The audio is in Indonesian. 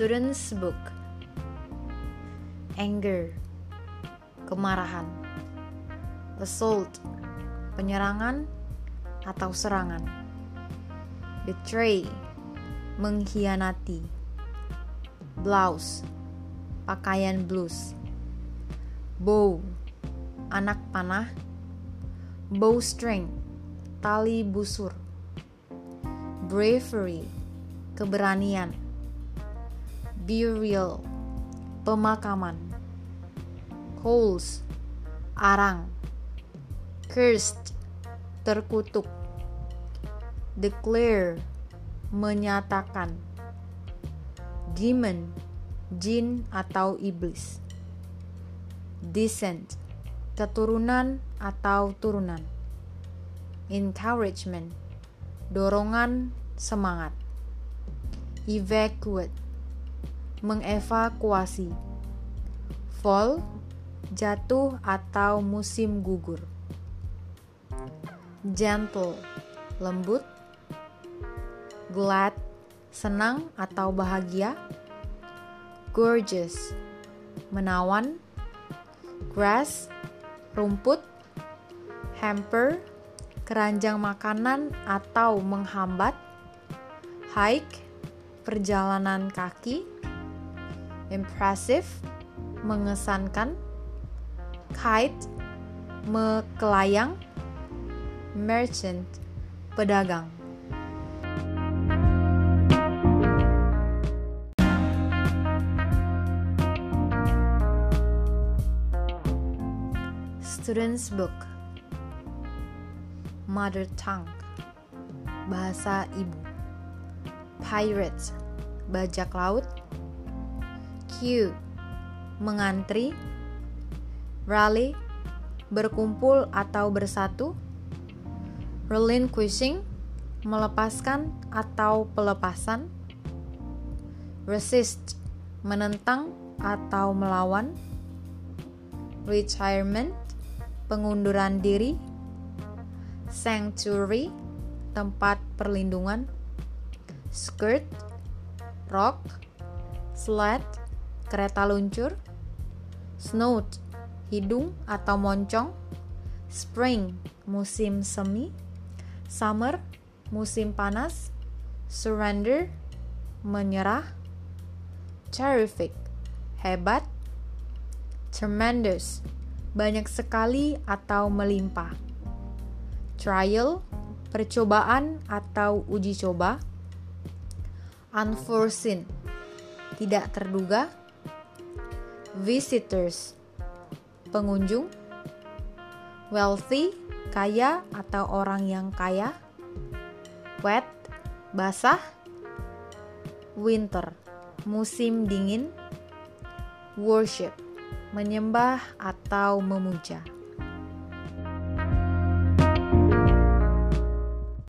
Student's Book. Anger Kemarahan Assault Penyerangan atau serangan. Betray Mengkhianati. Blouse Pakaian blues Bow Anak panah. Bowstring Tali busur. Bravery Keberanian burial, pemakaman. Coals, arang. Cursed, terkutuk. Declare, menyatakan. Demon, jin atau iblis. Descent, keturunan atau turunan. Encouragement, dorongan, semangat. Evacuate, mengevakuasi. Fall, jatuh atau musim gugur. Gentle, lembut. Glad, senang atau bahagia. Gorgeous, menawan. Grass, rumput. Hamper, keranjang makanan atau menghambat. Hike, perjalanan kaki impressive, mengesankan, kite, mekelayang, merchant, pedagang. Student's Book Mother Tongue Bahasa Ibu Pirates Bajak laut queue mengantri rally berkumpul atau bersatu relinquishing melepaskan atau pelepasan resist menentang atau melawan retirement pengunduran diri sanctuary tempat perlindungan skirt rock sled kereta luncur, snout, hidung atau moncong, spring, musim semi, summer, musim panas, surrender, menyerah, terrific, hebat, tremendous, banyak sekali atau melimpah, trial, percobaan atau uji coba, unforeseen, tidak terduga, visitors, pengunjung, wealthy, kaya atau orang yang kaya, wet, basah, winter, musim dingin, worship, menyembah atau memuja.